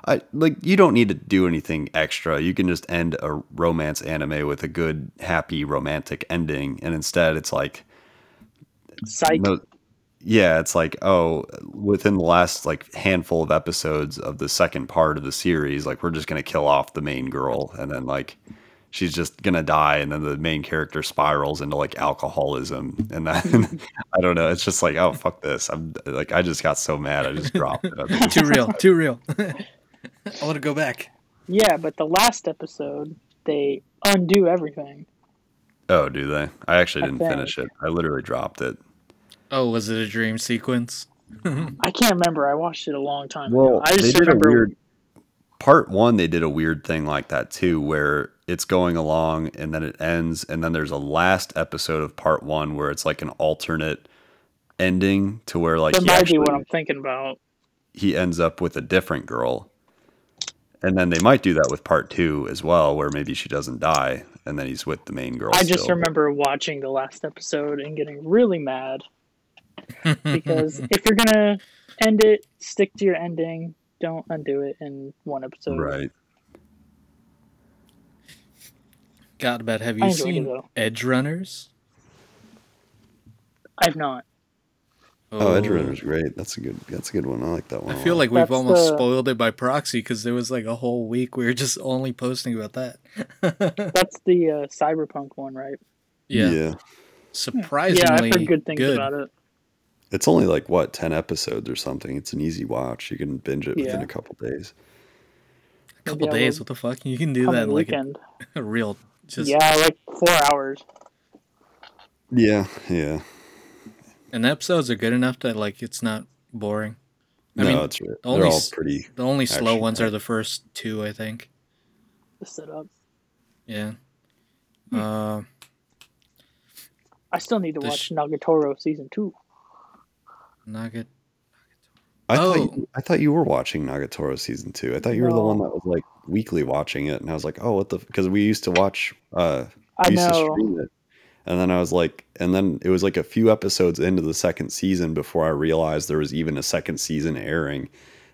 I like you don't need to do anything extra. You can just end a romance anime with a good, happy, romantic ending, and instead it's like Psych. no, yeah, it's like oh, within the last like handful of episodes of the second part of the series, like we're just gonna kill off the main girl, and then like she's just gonna die, and then the main character spirals into like alcoholism, and then I don't know. It's just like oh fuck this. I'm like I just got so mad, I just dropped it. Too real, too real. I want to go back. Yeah, but the last episode they undo everything. oh, do they? I actually didn't think. finish it. I literally dropped it. Oh, was it a dream sequence? I can't remember. I watched it a long time Well, ago. I just remember. weird part one. They did a weird thing like that too, where it's going along and then it ends, and then there's a last episode of part one where it's like an alternate ending to where like that he might actually be what I'm thinking about. he ends up with a different girl, and then they might do that with part two as well, where maybe she doesn't die, and then he's with the main girl. I just still. remember watching the last episode and getting really mad because if you're gonna end it, stick to your ending. Don't undo it in one episode. right. God, but have you seen. Edgerunners? I've not. Oh, Edgerunner's great. That's a good. That's a good one. I like that one. I feel like we've That's almost the- spoiled it by proxy because there was like a whole week we were just only posting about that. That's the uh, cyberpunk one, right? yeah, yeah. surprisingly yeah, I've heard good things good. about it. It's only like what ten episodes or something. It's an easy watch. You can binge it within a couple days. A couple Maybe days, will what the fuck? You can do that in like a, weekend. a real just. yeah, like four hours. Yeah, yeah. And the episodes are good enough that like it's not boring. I no, mean, it's they're only all pretty. The only slow Action ones are the first two, I think. The setup. Yeah. Hmm. Uh, I still need to watch sh- Nagatoro season two. Nugget. I thought Oh. you, I thought you were watching Nagatoro season two. I thought you were the one that was like weekly watching it, and I was like, oh, what the? Because we used to watch. uh I we used to know. stream it, and then I was like, and then it was like a few episodes into the second season before I realized there was even a second season airing.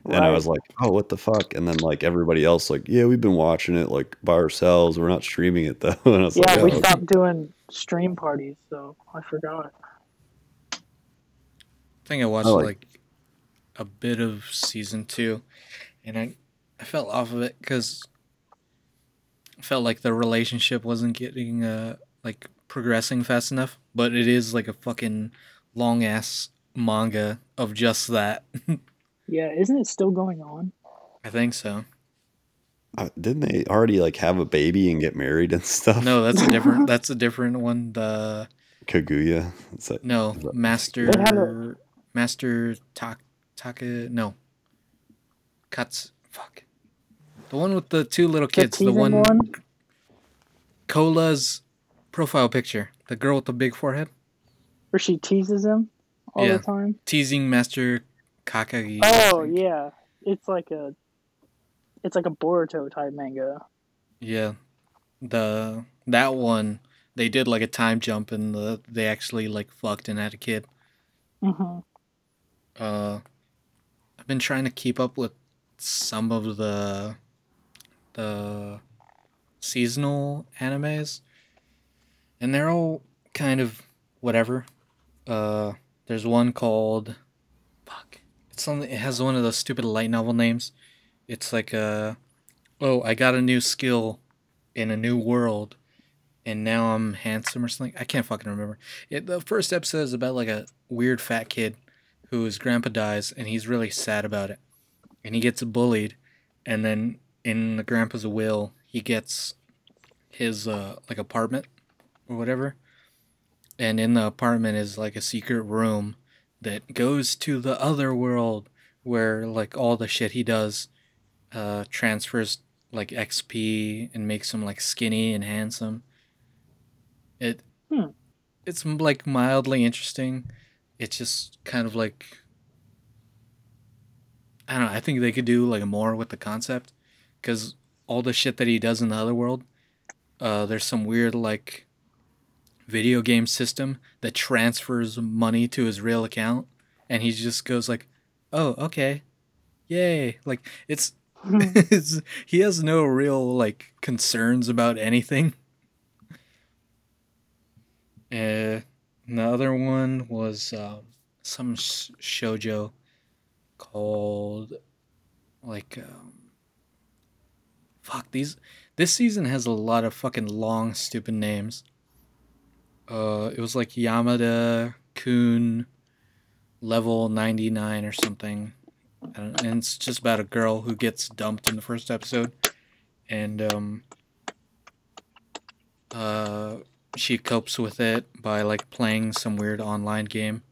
And I was like, "Oh, what the fuck?" And then like everybody else, like, "Yeah, we've been watching it like by ourselves. We're not streaming it though." And I was Yeah, like, we "Oh, stopped doing stream parties, so I forgot. I think I watched I like- like a bit of season two, and I I fell off of it because I felt like the relationship wasn't getting uh like progressing fast enough. But it is like a fucking long ass manga of just that. Yeah, isn't it still going on? I think so. Uh, didn't they already like have a baby and get married and stuff? No, that's a different. that's a different one. The Kaguya. It's like, no Is that- master a- master tak taka no. Cuts fuck. The one with the two little kids. The teasing one, one? Cola's profile picture. The girl with the big forehead. Where she teases him all Yeah. the time? Teasing Master Takagi. Oh yeah. It's like a it's like a Boruto type manga. Yeah. The that one they did like a time jump and the they actually like fucked and had a kid. hmm Uh I've been trying to keep up with some of the the seasonal animes and they're all kind of whatever. Uh there's one called fuck. It's something it has one of those stupid light novel names. It's like a oh, I got a new skill in a new world and now I'm handsome or something. I can't fucking remember. It, the first episode is about like a weird fat kid whose grandpa dies and he's really sad about it. And he gets bullied and then in the grandpa's will he gets his uh like apartment or whatever. And in the apartment is like a secret room that goes to the other world where like all the shit he does uh transfers like XP and makes him like skinny and handsome. It Hmm. it's like mildly interesting. It's just kind of like I don't know. I think they could do like more with the concept because all the shit that he does in the other world, uh, there's some weird like video game system that transfers money to his real account, and he just goes like, "Oh, okay, yay!" Like it's, it's he has no real like concerns about anything. Uh, the other one was um, some sh- shojo called like um, fuck these. This season has a lot of fucking long, stupid names. Uh, it was like Yamada Kun level ninety nine or something, and and it's just about a girl who gets dumped in the first episode, and um, uh, she copes with it by like playing some weird online game,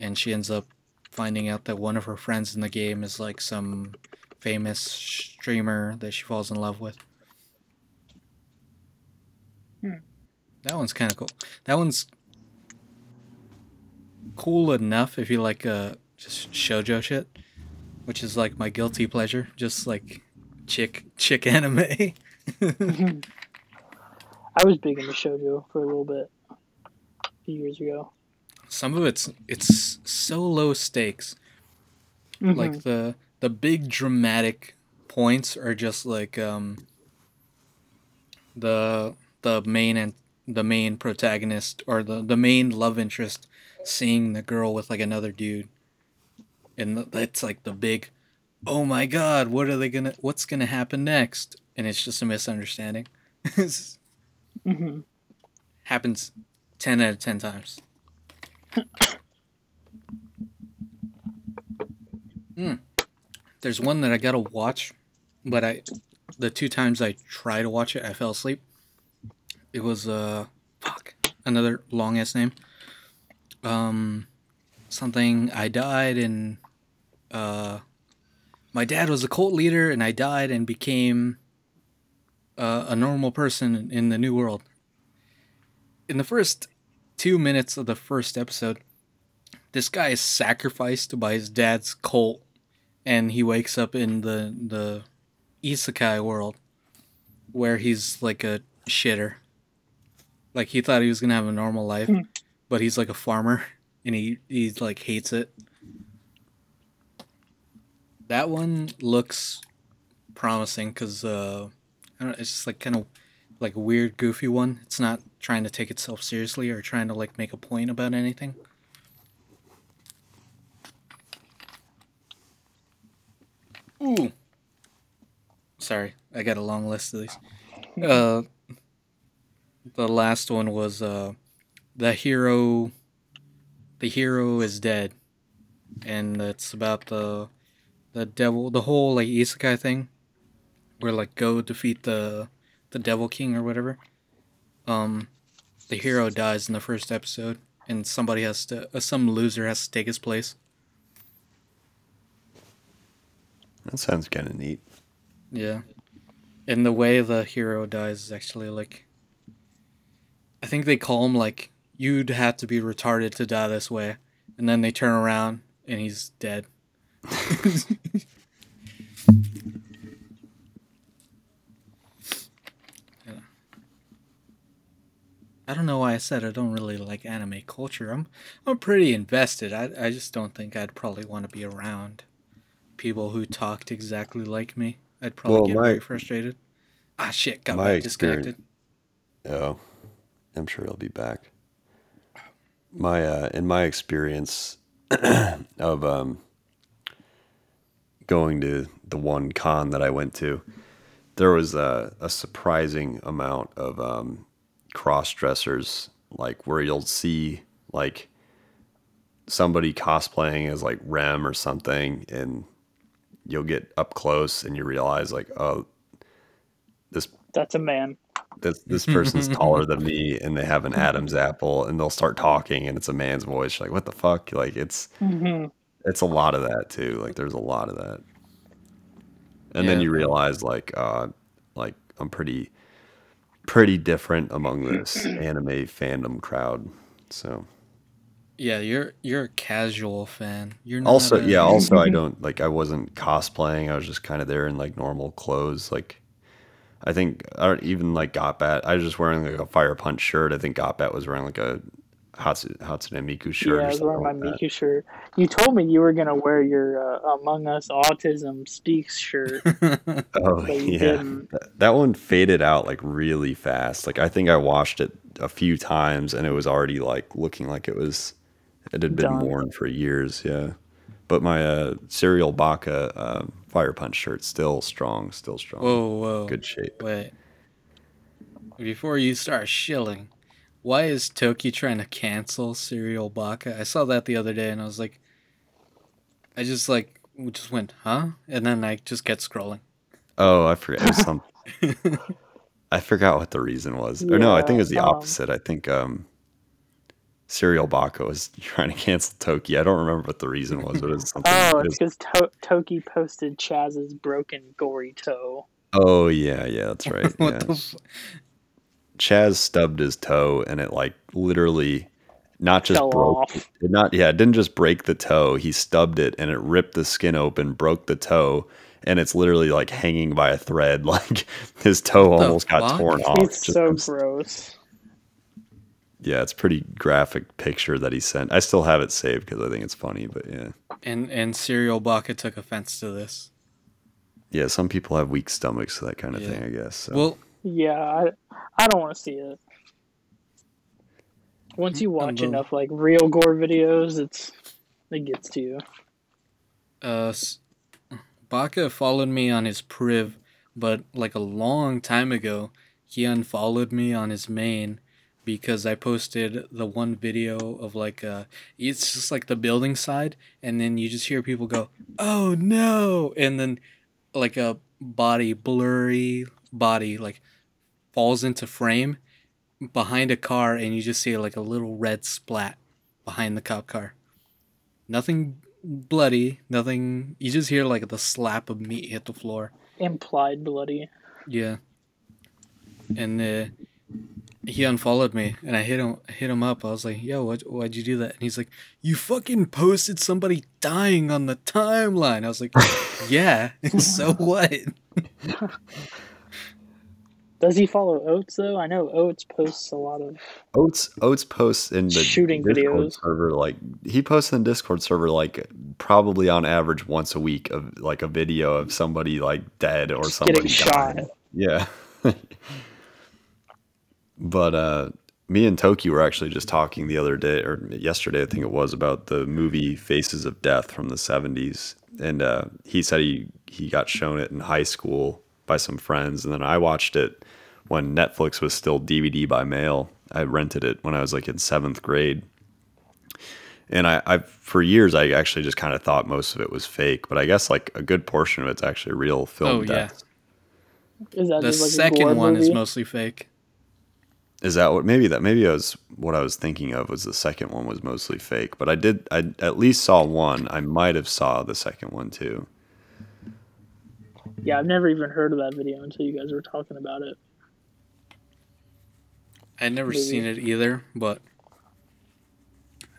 and she ends up finding out that one of her friends in the game is like some famous streamer that she falls in love with. Hmm. That one's kind of cool. That one's cool enough if you like uh just shojo shit, which is like my guilty pleasure, just like chick chick anime. I was big into shoujo for a little bit a few years ago. Some of it's it's so low stakes. Mhm. like the the big dramatic points are just like um the the main and the main protagonist or the the main love interest seeing the girl with like another dude and that's like the big oh my god what are they gonna what's gonna happen next and it's just a misunderstanding It's- Mhm. happens 10 out of 10 times Hmm. There's one that I gotta watch, but I, the two times I try to watch it, I fell asleep. It was uh, fuck, another long ass name. Um, something I died and, uh, my dad was a cult leader and I died and became, uh, a normal person in the new world. In the first two minutes of the first episode, this guy is sacrificed by his dad's cult and he wakes up in the the isekai world where he's like a shitter like he thought he was gonna have a normal life Hmm. but he's like a farmer and he he like hates it that one looks promising because uh I don't. It's just like kind of like a weird, goofy one. It's not trying to take itself seriously or trying to like make a point about anything. Ooh. Sorry, I got a long list of these. Uh, the last one was uh, the hero. The hero is dead, and it's about the the devil, the whole like isekai thing where like go defeat the the devil king or whatever. Um, the hero dies in the first episode, and somebody has to, uh, some loser has to take his place. That sounds kind of neat. Yeah. And the way the hero dies is actually like I think they call him like you'd have to be retarded to die this way. And then they turn around and he's dead. I don't know why I said I don't really like anime culture. I'm I'm pretty invested. I I just don't think I'd probably want to be around people who talked exactly like me. I'd probably Well, get my- very frustrated. Ah shit, got my disconnected. Oh, I'm sure he'll be back. My uh, in my experience of um, going to the one con that I went to, there was a, a surprising amount of um, cross dressers, like where you'll see like somebody cosplaying as like Rem or something, and you'll get up close and you realize like, oh, this That's a man. this this person's taller than me and they have an Adam's apple and they'll start talking and it's a man's voice. You're like, what the fuck? Like it's hmm it's a lot of that too. Like there's a lot of that. And then you realize like uh like I'm pretty pretty different among this anime fandom crowd. So Yeah, you're you're a casual fan. You're not also a- yeah, also I mm-hmm. don't like I wasn't cosplaying. I was just kind of there in like normal clothes. Like I think I don't even like Gotbat. I was just wearing like a Fire Punch shirt. I think Gotbat was wearing like a Hatsu, Hatsune Miku shirt. Yeah, I or was something wearing my like that. Miku shirt. You told me you were gonna wear your uh, Among Us Autism Speaks shirt, Oh yeah, didn't. That- that one faded out like really fast. Like I think I washed it a few times and it was already like looking like it was it had been Done. worn for years. Yeah, but my uh, Serial Baka uh, Fire Punch shirt still strong, still strong. Whoa, whoa. Good shape. Wait. Before you start shilling, why is Toki trying to cancel Serial Baka? I saw that the other day and I was like, I just like we just went, huh? And then I just kept scrolling. Oh, I forget. It was some. I forgot what the reason was. Or no, I think it was the um, opposite. I think um, Serial Baka was trying to cancel Toki. I don't remember what the reason was, but it was something. Oh, it's because to- Toki posted Chaz's broken gory toe. oh yeah, yeah, that's right. what yeah. the f- Chaz stubbed his toe, and it like literally not just Fell broke. off. It not yeah, it didn't just break the toe. He stubbed it, and it ripped the skin open, broke the toe. And it's literally like hanging by a thread. Like his toe the almost got fuck? torn off. It's just so gross. yeah, it's pretty graphic picture that he sent. I still have it saved because I think it's funny, but yeah. And and Serial Baka took offense to this. Yeah, some people have weak stomachs, to that kind of Yeah. thing, I guess. So. Well, Yeah, I, I don't want to see it. Once you watch Unbel- enough like real gore videos, it's it gets to you. uh, Baka followed me on his priv, but like a long time ago, he unfollowed me on his main because I posted the one video of like uh it's just like the building side and then you just hear people go, "Oh no." And then like a body blurry body like falls into frame behind a car and you just see like a little red splat behind the cop car. Nothing bloody, nothing you just hear like the slap of meat hit the floor. Implied bloody. Yeah. And uh, he unfollowed me, and I hit him hit him up. I was like, "Yo, what, why'd you do that?" And he's like, "You fucking posted somebody dying on the timeline." I was like, "Yeah, so what?" Does he follow Oates though? I know Oates posts a lot of. Oates Oates posts in the Shooting Discord videos. server like he posts in the Discord server like probably on average once a week of like a video of somebody like dead or somebody Getting shot. dying. Yeah. but uh me and Toki were actually just talking the other day or yesterday, I think it was, about the movie Faces of Death from the '70s, and uh, he said he he got shown it in high school by some friends, and then I watched it when Netflix was still DVD by mail. I rented it when I was like in seventh grade, and I, I for years I actually just kind of thought most of it was fake, but I guess like a good portion of it's actually real film Oh, yeah. Is that The just like second gore one is mostly fake. Is that what maybe that maybe I was what I was thinking of was the second one was mostly fake, but I did I at least saw one. I might have saw the second one too. Yeah, I've never even heard of that video until you guys were talking about it. I'd never Maybe. seen it either, but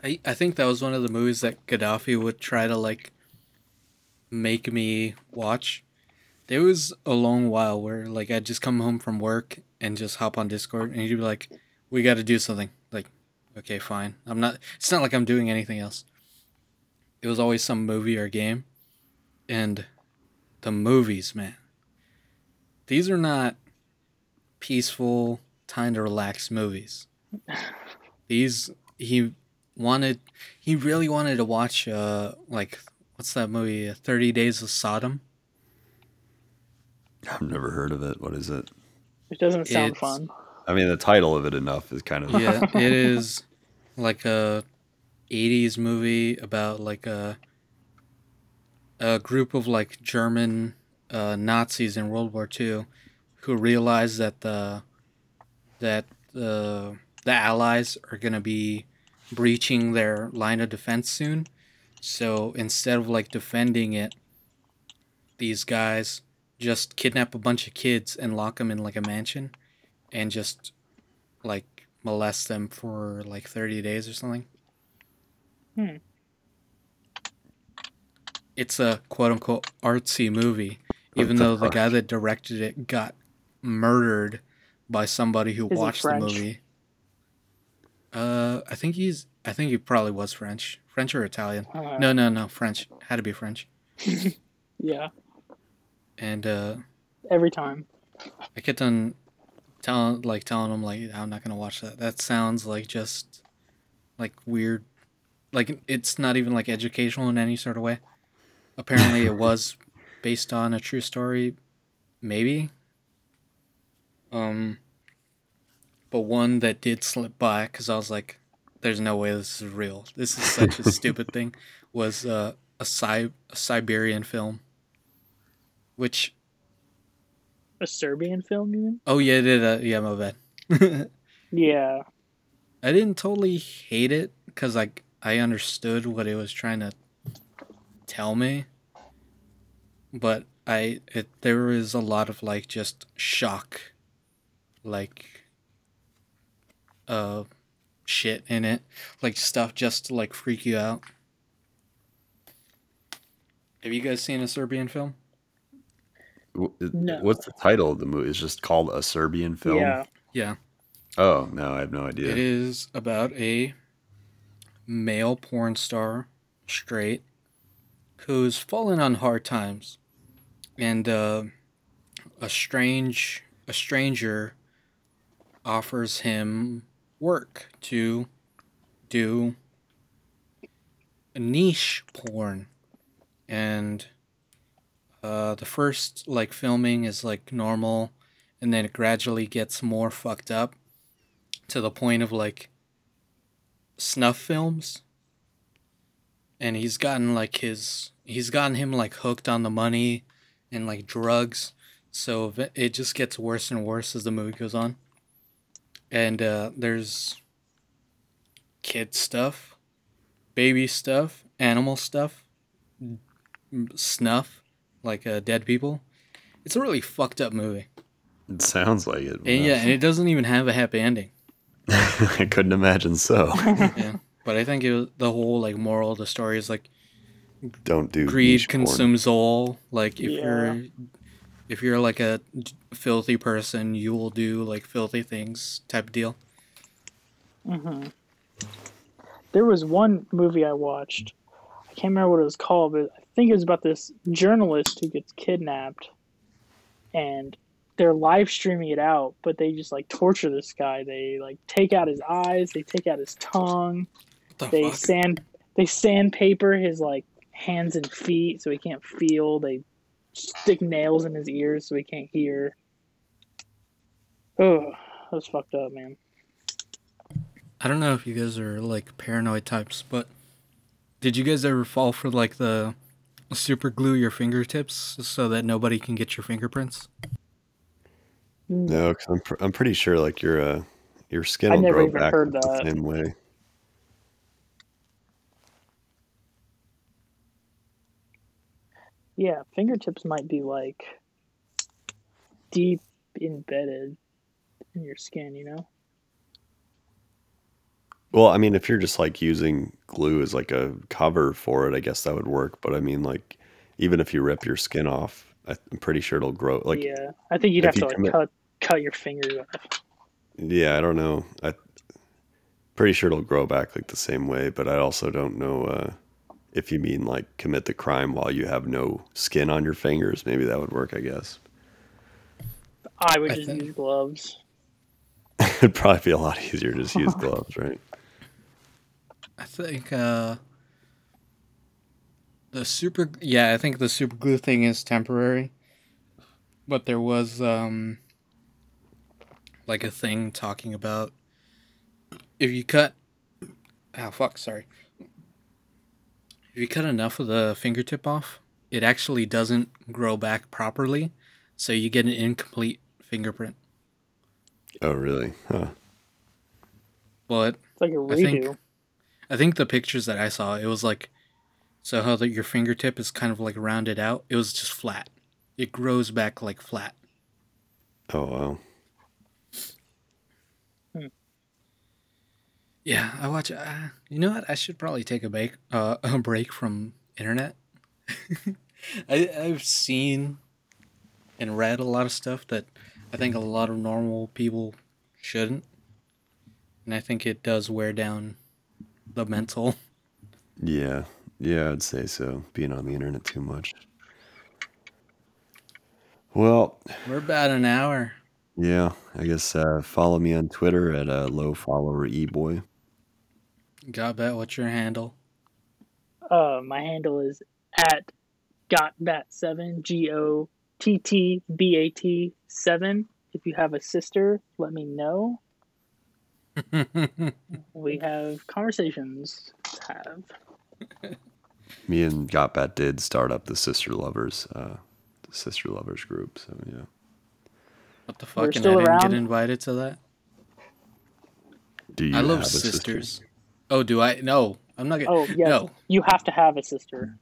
I I think that was one of the movies that Gaddafi would try to like make me watch. There was a long while where like I'd just come home from work and just hop on Discord and he'd be like, "We got to do something." Like, okay, fine. I'm not. It's not like I'm doing anything else. It was always some movie or game, and the movies, man. These are not peaceful, time to relax movies. These he wanted he really wanted to watch uh like what's that movie? Thirty Days of Sodom. I've never heard of it. What is it? It doesn't sound It's- fun. I mean, the title of it enough is kind of Yeah, it is like a '80s movie about like a a group of like German uh, Nazis in World War II who realize that the that the the Allies are gonna be breaching their line of defense soon. So instead of like defending it, these guys just kidnap a bunch of kids and lock them in like a mansion, and just like molest them for like 30 days or something. Hmm. It's a quote unquote artsy movie, even though the guy that directed it got murdered by somebody who Is watched the movie. Uh, I think he's. I think he probably was French, French or Italian. Uh, No, no, no, French. Had to be French. Yeah, And uh, every time. I kept on telling, like, telling him, like, I'm not gonna watch that. That sounds like just, like, weird. Like, it's not even like educational in any sort of way. Apparently, it was based on a true story, maybe. Um, but one that did slip by because I was like, "There's no way this is real. This is such a stupid thing." Was uh, a, Si- a Siberian film, which A Serbian film, you mean? Oh yeah, it did. Uh, yeah, my bad. Yeah. I didn't totally hate it because like I understood what it was trying to tell me, but I it there was a lot of like just shock, like uh shit in it, like stuff just to like freak you out. Have you guys seen a Serbian film? No. What's the title of the movie? It's just called a Serbian film. Yeah. Yeah. Oh no, I have no idea. It is about a male porn star, straight, who's fallen on hard times, and uh, a strange a stranger offers him work to do a niche porn, and uh, the first like filming is like normal, and then it gradually gets more fucked up to the point of like snuff films and he's gotten like his he's gotten him like hooked on the money and like drugs. So it just gets worse and worse as the movie goes on. And uh, there's kid stuff baby stuff animal stuff snuff like uh, dead people. It's a really fucked up movie. It sounds like it. and yeah and it doesn't even have a happy ending. I couldn't imagine so. yeah but i think it was, the whole like moral of the story is like Don't do greed niche porn. consumes all like if Yeah. you're if you're like a filthy person you will do like filthy things type of deal hmm There was one movie I watched. I can't remember what it was called, but I think it was about this journalist who gets kidnapped and they're live streaming it out, but they just like torture this guy. They like take out his eyes, they take out his tongue, What the they fuck? sand they sandpaper his like hands and feet so he can't feel. They stick nails in his ears so he can't hear. Oh, that's fucked up, man. I don't know if you guys are like paranoid types, but did you guys ever fall for like the super glue your fingertips so that nobody can get your fingerprints? No, because I'm, pr- I'm pretty sure like your uh, your skin I will never grow back heard the same way. Yeah, fingertips might be like deep embedded in your skin, you know? Well, I mean, if you're just like using glue as like a cover for it, I guess that would work. But I mean, like, even if you rip your skin off, I'm pretty sure it'll grow. Like, yeah, I think you'd have to like cut cut your fingers off. Yeah, I don't know. I pretty sure it'll grow back like the same way. But I also don't know uh, if you mean like commit the crime while you have no skin on your fingers. Maybe that would work. I guess I would I just think- use gloves. it'd probably be a lot easier to just use gloves, right? I think uh the super yeah, I think the super glue thing is temporary. But there was um like a thing talking about if you cut oh fuck, sorry. If you cut enough of the fingertip off, it actually doesn't grow back properly, so you get an incomplete fingerprint. Oh, really? Huh. But It's like a I think- redo. I think the pictures that I saw, it was like, so how that your fingertip is kind of like rounded out. It was just flat. It grows back like flat. Oh, wow. Yeah, I watch. Uh, you know what? I should probably take a break. Uh, a break from internet. I I've seen and read a lot of stuff that I think a lot of normal people shouldn't, and I think it does wear down the mental. Yeah, yeah, I'd say so. Being on the internet too much. Well, We're about an hour. Yeah, I guess uh, follow me on Twitter at uh, low follower eboy. Gotbat. What's your handle? Uh, my handle is at gottbat7 g o t t b a t seven. If you have a sister, let me know. We have conversations to have. Me and Gotbat did start up the Sister Lovers, uh, the Sister Lovers group. So yeah, What the We're fuck? And I didn't around? get invited to that. do you? I love have a sister? sisters. Oh, do I? No, I'm not gonna. Oh, yes. No. You have to have a sister.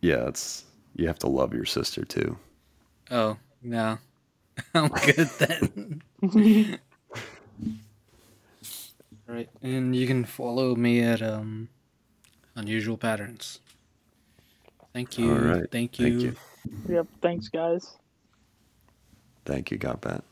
Yeah, it's you have to love your sister too. Oh no, I'm good then. right, and you can follow me at um, unusual patterns. Thank you. All right, Thank you. thank you. Yep. Thanks, guys. Thank you, Gotbat.